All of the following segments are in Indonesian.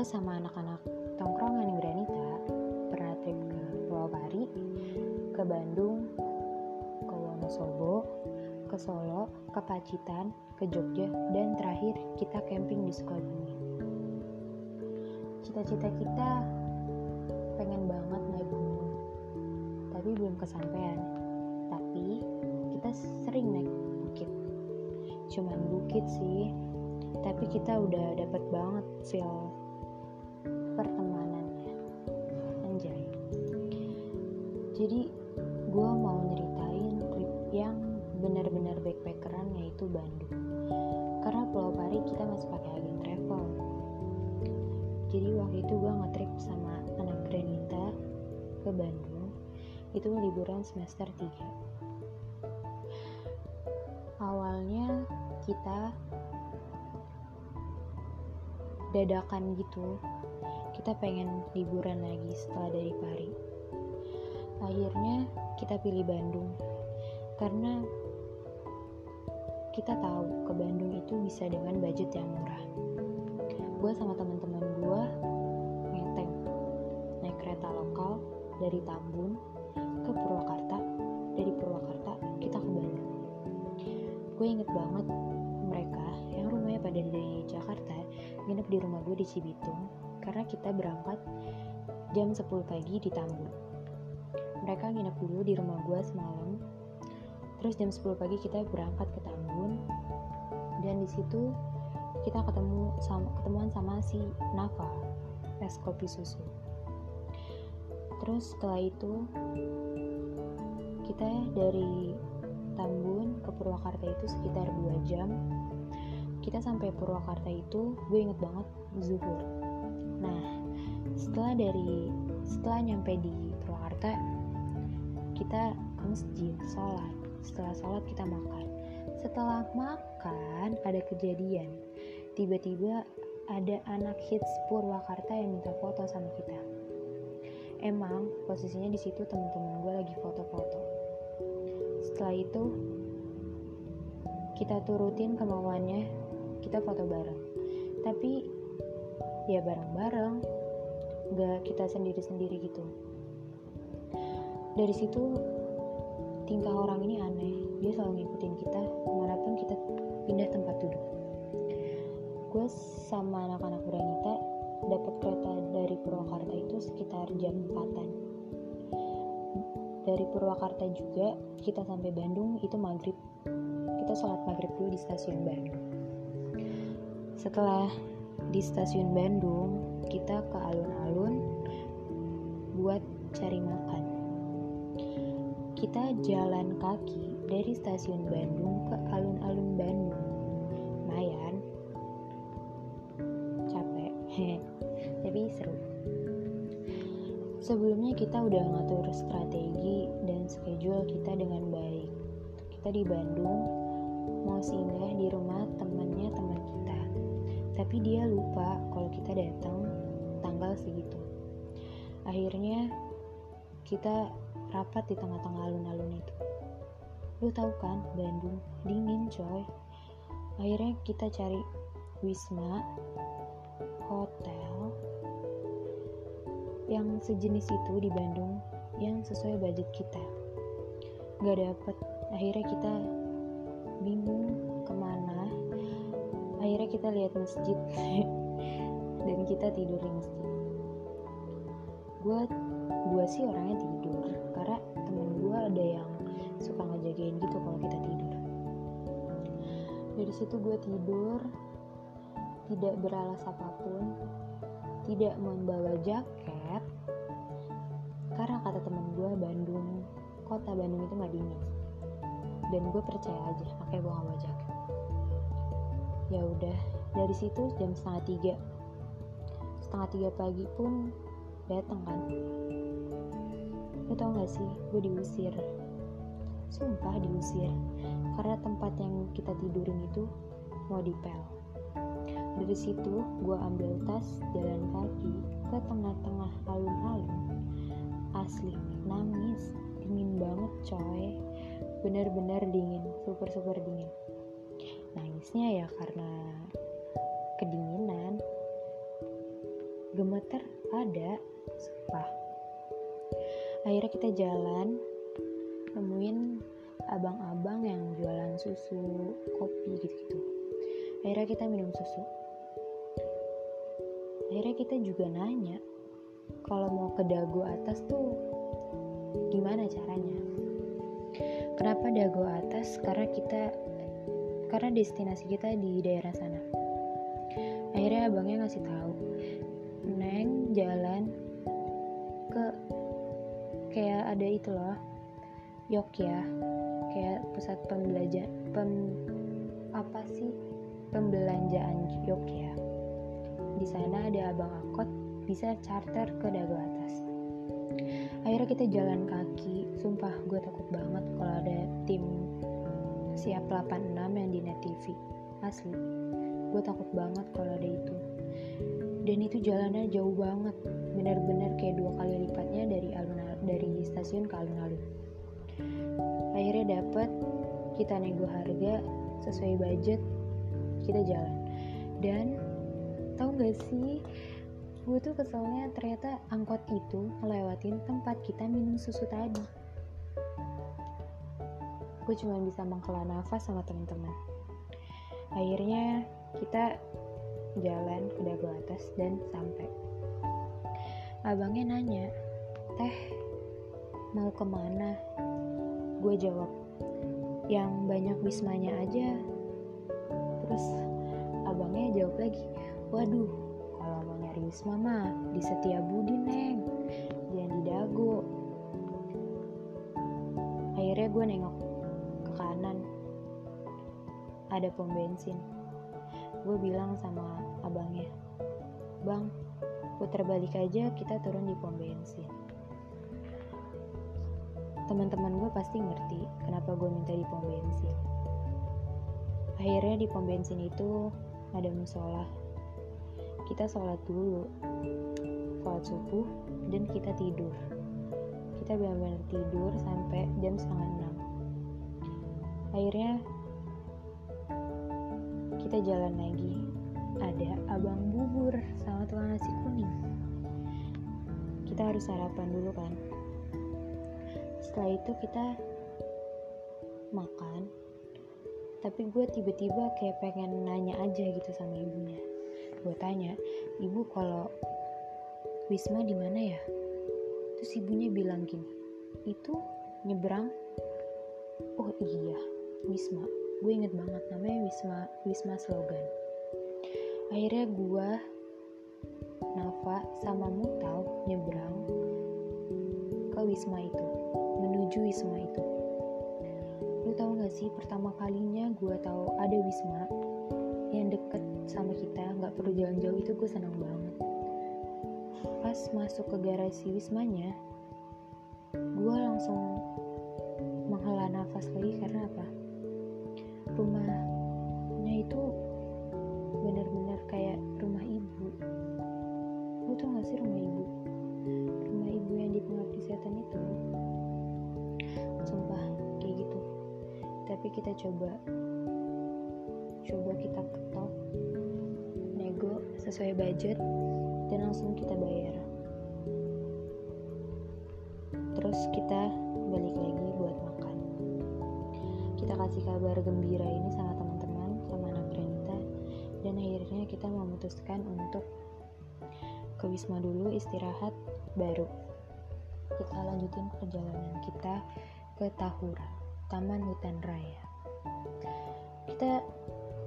gue sama anak-anak tongkrongan Granita pernah trip ke Pulau Pari ke Bandung ke Wonosobo ke Solo, ke Pacitan, ke Jogja, dan terakhir kita camping di Sukabumi. Cita-cita kita pengen banget naik gunung, tapi belum kesampaian. Tapi kita sering naik bukit. Cuman bukit sih, tapi kita udah dapet banget feel pertemanannya. Anjay. Jadi gue mau nyeritain trip yang benar-benar backpackeran yaitu Bandung. Karena Pulau Pari kita masih pakai agen travel. Jadi waktu itu gue ngetrip sama anak Granita ke Bandung. Itu liburan semester 3 awalnya kita dadakan gitu kita pengen liburan lagi setelah dari Pari. Akhirnya kita pilih Bandung. Karena kita tahu ke Bandung itu bisa dengan budget yang murah. Gue sama teman-teman gue ngeteng naik kereta lokal dari Tambun ke Purwakarta. Dari Purwakarta kita ke Bandung. Gue inget banget mereka yang rumahnya pada dari Jakarta nginep di rumah gue di Cibitung karena kita berangkat jam 10 pagi di Tambun. Mereka nginep dulu di rumah gue semalam. Terus jam 10 pagi kita berangkat ke Tambun. Dan di situ kita ketemu sama ketemuan sama si Nafa es kopi susu. Terus setelah itu kita dari Tambun ke Purwakarta itu sekitar 2 jam. Kita sampai Purwakarta itu gue inget banget zuhur nah setelah dari setelah nyampe di Purwakarta kita ke masjid sholat. Setelah sholat kita makan. Setelah makan ada kejadian. Tiba-tiba ada anak hits Purwakarta yang minta foto sama kita. Emang posisinya di situ teman-teman gue lagi foto-foto. Setelah itu kita turutin kemauannya kita foto bareng. Tapi ya bareng-bareng. Gak kita sendiri-sendiri gitu. Dari situ tingkah orang ini aneh. Dia selalu ngikutin kita ke mana pun kita pindah tempat duduk. Gue sama anak-anak Granita dapat kereta dari Purwakarta itu sekitar jam 4an dari Purwakarta juga kita sampai Bandung itu maghrib. Kita sholat maghrib dulu di stasiun Bandung. Setelah di stasiun Bandung kita ke alun-alun buat cari makan. Kita jalan kaki dari stasiun Bandung ke alun-alun Bandung. Lumayan. Capek. Tapi seru. Sebelumnya kita udah ngatur strategi dan schedule kita dengan baik. Kita di Bandung mau singgah di rumah temannya teman kita tapi dia lupa kalau kita datang tanggal segitu. Akhirnya kita rapat di tengah-tengah alun-alun itu. Lu tahu kan Bandung dingin coy. Akhirnya kita cari wisma hotel yang sejenis itu di Bandung yang sesuai budget kita. Nggak dapet. Akhirnya kita bingung akhirnya kita lihat masjid. Dan kita tidur di masjid. Gue gue sih orangnya tidur. Karena temen gue ada yang suka ngejagain gitu kalau kita tidur. Dari situ gue tidur. Tidak beralas apa pun. Tidak membawa jaket. Karena kata temen gue Bandung. Kota Bandung itu nggak dingin. Dan gue percaya aja makanya gue gak bawa jaket ya udah dari situ jam setengah tiga. Setengah tiga pagi pun datang kan. Lo tau gak sih gue diusir. Sumpah diusir. Karena tempat yang kita tidurin itu mau dipel. Dari situ gue ambil tas jalan kaki ke tengah-tengah alun-alun. Asli nangis. Dingin banget coy. Bener-bener dingin super super dingin nangisnya ya karena kedinginan. Gemeter ada sumpah. Akhirnya kita jalan nemuin abang-abang yang jualan susu kopi gitu-gitu. Akhirnya kita minum susu. Akhirnya kita juga nanya kalau mau ke dago atas tuh gimana caranya? Kenapa dago atas? Karena kita karena destinasi kita di daerah sana. Akhirnya abangnya ngasih tahu neng jalan ke kayak ada itu loh ya kayak pusat pembelajar pem apa sih pembelanjaan ya di sana ada abang angkot bisa charter ke dago atas. Akhirnya kita jalan kaki sumpah gue takut banget kalau ada tim siap 86 yang di net TV asli. Gue takut banget kalau ada itu. Dan itu jalannya jauh banget. Benar-benar kayak dua kali lipatnya dari alun dari stasiun ke alun-alun. Akhirnya dapet kita nego harga sesuai budget kita jalan. Dan tau gak sih gue tuh keselnya ternyata angkot itu ngelewatin tempat kita minum susu tadi gue cuma bisa menghela nafas sama teman-teman. Akhirnya kita jalan ke dagu atas dan sampai. Abangnya nanya teh mau ke mana? Gue jawab yang banyak wismanya aja. Terus abangnya jawab lagi waduh kalau mau nyari wisma mah di setia budi neng jangan di dago. Akhirnya gue nengok ke ada pom bensin. Gue bilang sama abangnya bang putar balik aja kita turun di pom bensin. Teman-teman gue pasti ngerti kenapa gue minta di pom bensin. Akhirnya di pom bensin itu ada musola. Kita sholat dulu sholat subuh dan kita tidur. Kita benar-benar tidur sampai jam setengah enam. Akhirnya kita jalan lagi. Ada abang bubur. Sama tukang nasi kuning. Kita harus sarapan dulu kan? Setelah itu kita makan. Tapi gue tiba-tiba kayak pengen nanya aja gitu sama ibunya. Gue tanya ibu kalau Wisma di mana ya? Terus ibunya bilang gini itu nyebrang. Oh iya Wisma gue inget banget namanya Wisma Wisma slogan. Akhirnya gue Nafa sama Mutau nyebrang ke Wisma itu menuju Wisma itu. Lu tau gak sih pertama kalinya gue tahu ada Wisma yang deket sama kita nggak perlu jalan jauh itu gue senang banget. Pas masuk ke garasi Wismanya gue langsung menghela nafas lagi karena apa rumahnya itu benar-benar kayak rumah ibu. Lu tau gak sih rumah ibu? Rumah ibu yang di pengabdi setan itu. Sumpah kayak gitu. Tapi kita coba coba kita ketok nego sesuai budget dan langsung kita bayar. Terus kita kasih kabar gembira ini sama teman-teman sama anak Renita dan akhirnya kita memutuskan untuk ke Wisma dulu istirahat baru. Kita lanjutin perjalanan kita ke Tahura Taman Hutan Raya. Kita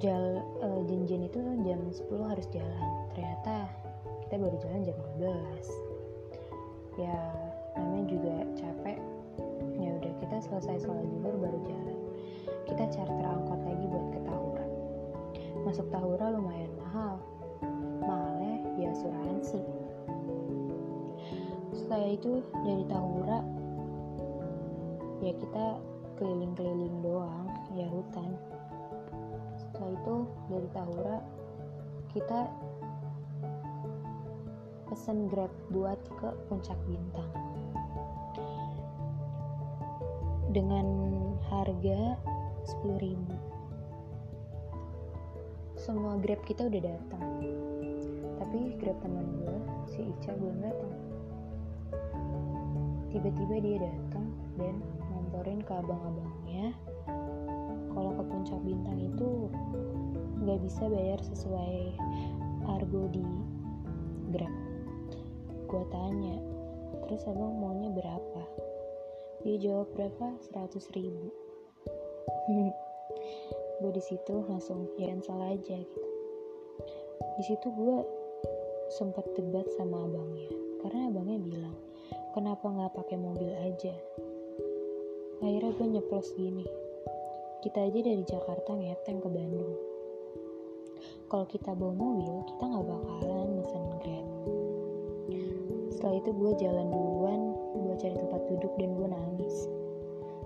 jal uh, janjian itu jam 10 harus jalan. Ternyata kita baru jalan jam 12 ya namanya juga capek. Ya udah kita selesai sholat zuhur baru jalan kita charter angkot lagi buat ke Tahura masuk Tahura lumayan mahal. Mahalnya ya asuransi. Setelah itu dari Tahura ya kita keliling-keliling doang ya hutan. Setelah itu dari Tahura kita pesen grab buat ke puncak bintang. Dengan harga 10.000 semua grab kita udah datang. Tapi grab teman gue si Ica belum datang. Tiba-tiba dia datang dan ngomporin ke abang-abangnya kalau ke puncak bintang itu nggak bisa bayar sesuai argo di grab. Gue tanya terus abang maunya berapa? Dia jawab berapa? 100 ribu gue di situ langsung ya salah aja gitu. Di situ gue sempat debat sama abangnya karena abangnya bilang kenapa nggak pakai mobil aja? Akhirnya gue nyeplos gini kita aja dari Jakarta ngeteng ke Bandung. Kalau kita bawa mobil kita nggak bakalan mesen grab. Setelah itu gue jalan duluan gue cari tempat duduk dan gue nangis.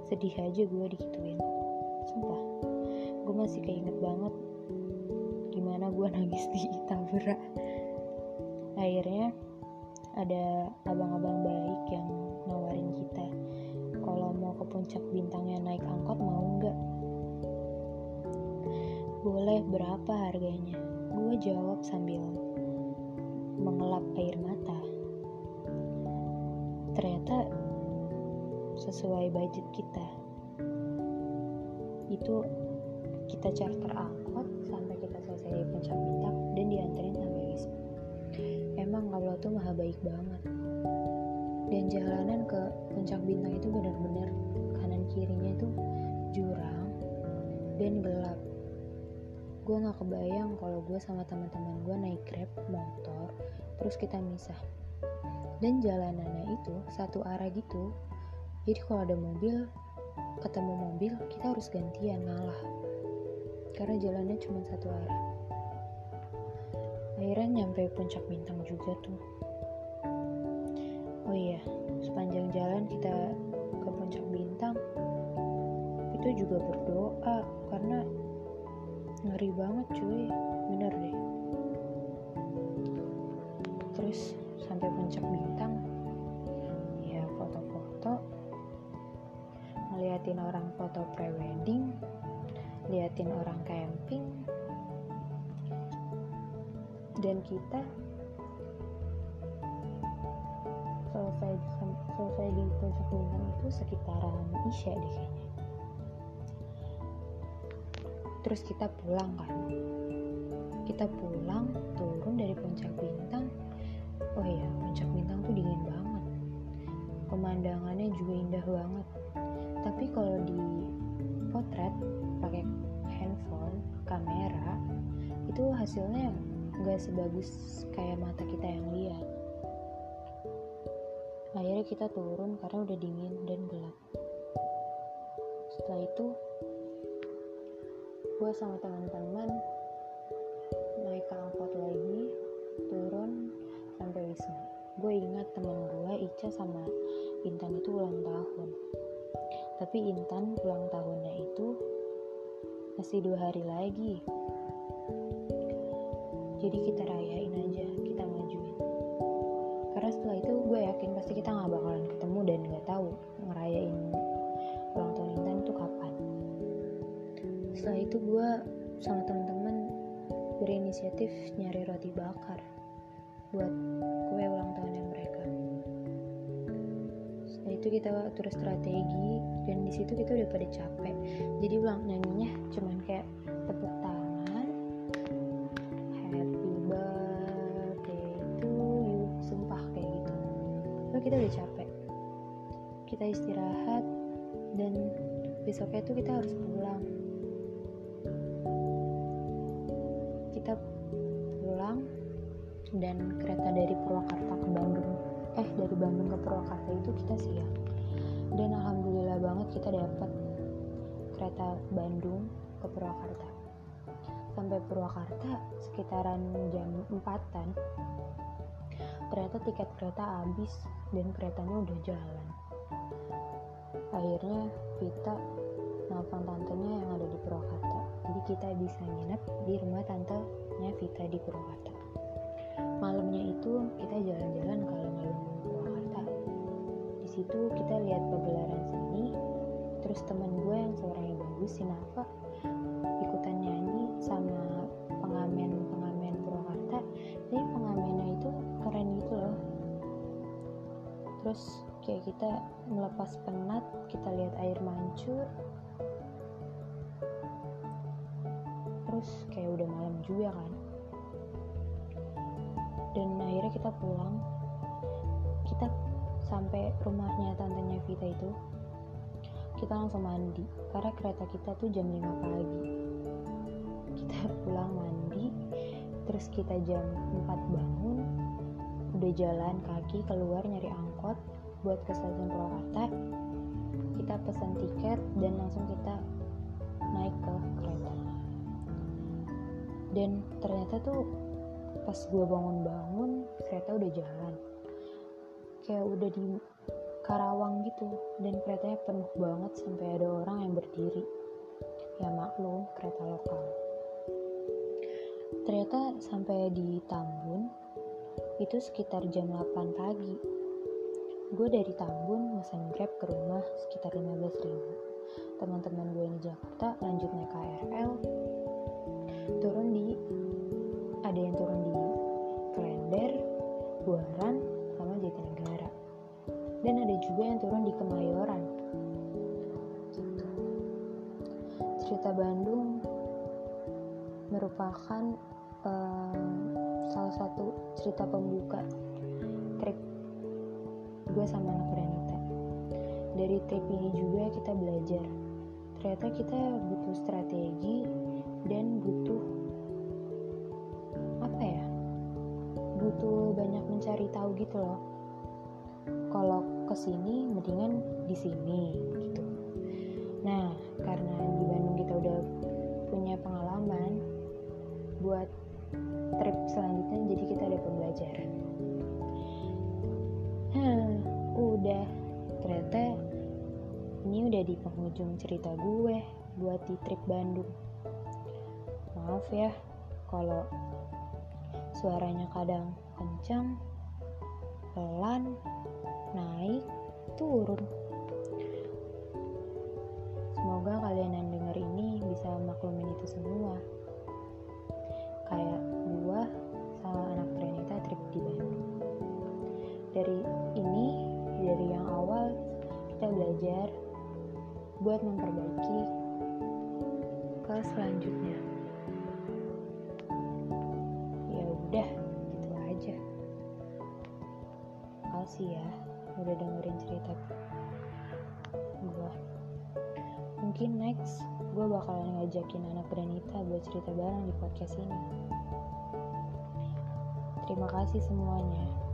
Sedih aja gue dikituin sumpah. Gue masih keinget banget gimana gue nangis di Tabura akhirnya ada abang-abang baik yang nawarin kita kalau mau ke puncak bintangnya naik angkot mau nggak? Boleh berapa harganya? Gue jawab sambil mengelap air mata. Ternyata sesuai budget kita itu kita charter angkot sampai kita selesai di puncak bintang dan dianterin sampai Wisma emang Allah tuh maha baik banget. Dan jalanan ke puncak bintang itu benar-benar kanan kirinya itu jurang dan gelap. Gue nggak kebayang kalau gue sama teman-teman gue naik grab motor terus kita misah. Dan jalanannya itu satu arah gitu. Jadi kalau ada mobil ketemu mobil kita harus gantian ngalah. Karena jalannya cuma satu arah. Akhirnya nyampe puncak bintang juga tuh. Oh iya sepanjang jalan kita ke puncak bintang itu juga berdoa karena ngeri banget cuy. Bener deh. Terus sampai puncak bintang ngeliatin orang foto prewedding liatin orang camping dan kita selesai di puncak bintang itu sekitaran isya deh kayaknya. Terus kita pulang kan? Kita pulang turun dari puncak bintang. Oh iya puncak bintang tuh dingin banget. Pemandangannya juga indah banget tapi kalau di potret pakai handphone kamera itu hasilnya nggak sebagus kayak mata kita yang lihat. Akhirnya kita turun karena udah dingin dan gelap. Setelah itu gue sama teman-teman naik ke angkot lagi turun sampai wisma. Gue ingat teman gue Ica sama Intan itu ulang tahun tapi Intan ulang tahunnya itu masih dua hari lagi. Jadi kita rayain aja kita majuin. Karena setelah itu gue yakin pasti kita nggak bakalan ketemu dan nggak tahu ngerayain ulang tahun Intan itu kapan. Setelah itu gue sama teman-teman berinisiatif nyari roti bakar buat itu kita atur strategi dan di situ kita udah pada capek. Jadi ulang nyanyinya cuman kayak tepuk tangan happy birthday to you sumpah kayak gitu. Lalu kita udah capek. Kita istirahat dan besoknya tuh kita harus pulang. Kita pulang dan kereta dari Purwakarta ke Bandung eh dari Bandung ke Purwakarta itu kita siang dan alhamdulillah banget kita dapat kereta Bandung ke Purwakarta. Sampai Purwakarta sekitaran jam 4an ternyata tiket kereta habis dan keretanya udah jalan. Akhirnya Vita nelfon tantenya yang ada di Purwakarta. Jadi kita bisa nginep di rumah tantenya Vita di Purwakarta. Malamnya itu kita jalan-jalan ke alun-alun Purwakarta di situ kita lihat pagelaran seni terus teman gue yang suaranya bagus si Nafa ikutan nyanyi sama pengamen-pengamen Purwakarta. Jadi pengamennya itu keren gitu loh. Terus kayak kita melepas penat kita lihat air mancur. Terus kayak udah malam juga kan. Dan akhirnya kita pulang kita sampai rumahnya tantenya Vita itu kita langsung mandi. Karena kereta kita tuh jam 5 pagi. Kita pulang mandi terus kita jam 4 bangun udah jalan kaki keluar nyari angkot buat ke stasiun Purwakarta. Kita pesan tiket dan langsung kita naik ke kereta. Dan ternyata tuh pas gue bangun-bangun kereta udah jalan kayak udah di Karawang gitu. Dan keretanya penuh banget sampai ada orang yang berdiri. Ya maklum kereta lokal. Ternyata sampai di Tambun itu sekitar jam 8 pagi. Gue dari Tambun mesen grab ke rumah sekitar 15 ribu. Teman-teman gue di Jakarta lanjut naik KRL turun di ada yang turun di Klender, Buaran, dan ada juga yang turun di Kemayoran. Cerita Bandung merupakan uh, salah satu cerita pembuka trip gue sama anak Renita dari trip ini juga kita belajar. Ternyata kita butuh strategi dan butuh apa ya butuh banyak mencari tahu gitu loh. Kalau ke sini mendingan di sini gitu. Nah karena di Bandung kita udah punya pengalaman buat trip selanjutnya jadi kita ada pembelajaran. Hah, udah. Ternyata ini udah di penghujung cerita gue buat di trip Bandung. Maaf ya kalau suaranya kadang kencang pelan naik turun. Semoga kalian yang denger ini bisa maklumin itu semua. Kayak gua sama anak Trenita trip di Bandung. Dari ini dari yang awal kita belajar buat memperbaiki ke selanjutnya. Ya udah gitu aja. Makasih ya udah dengerin cerita gue mungkin next gue bakalan ngajakin anak Granita buat cerita bareng di podcast ini. Terima kasih semuanya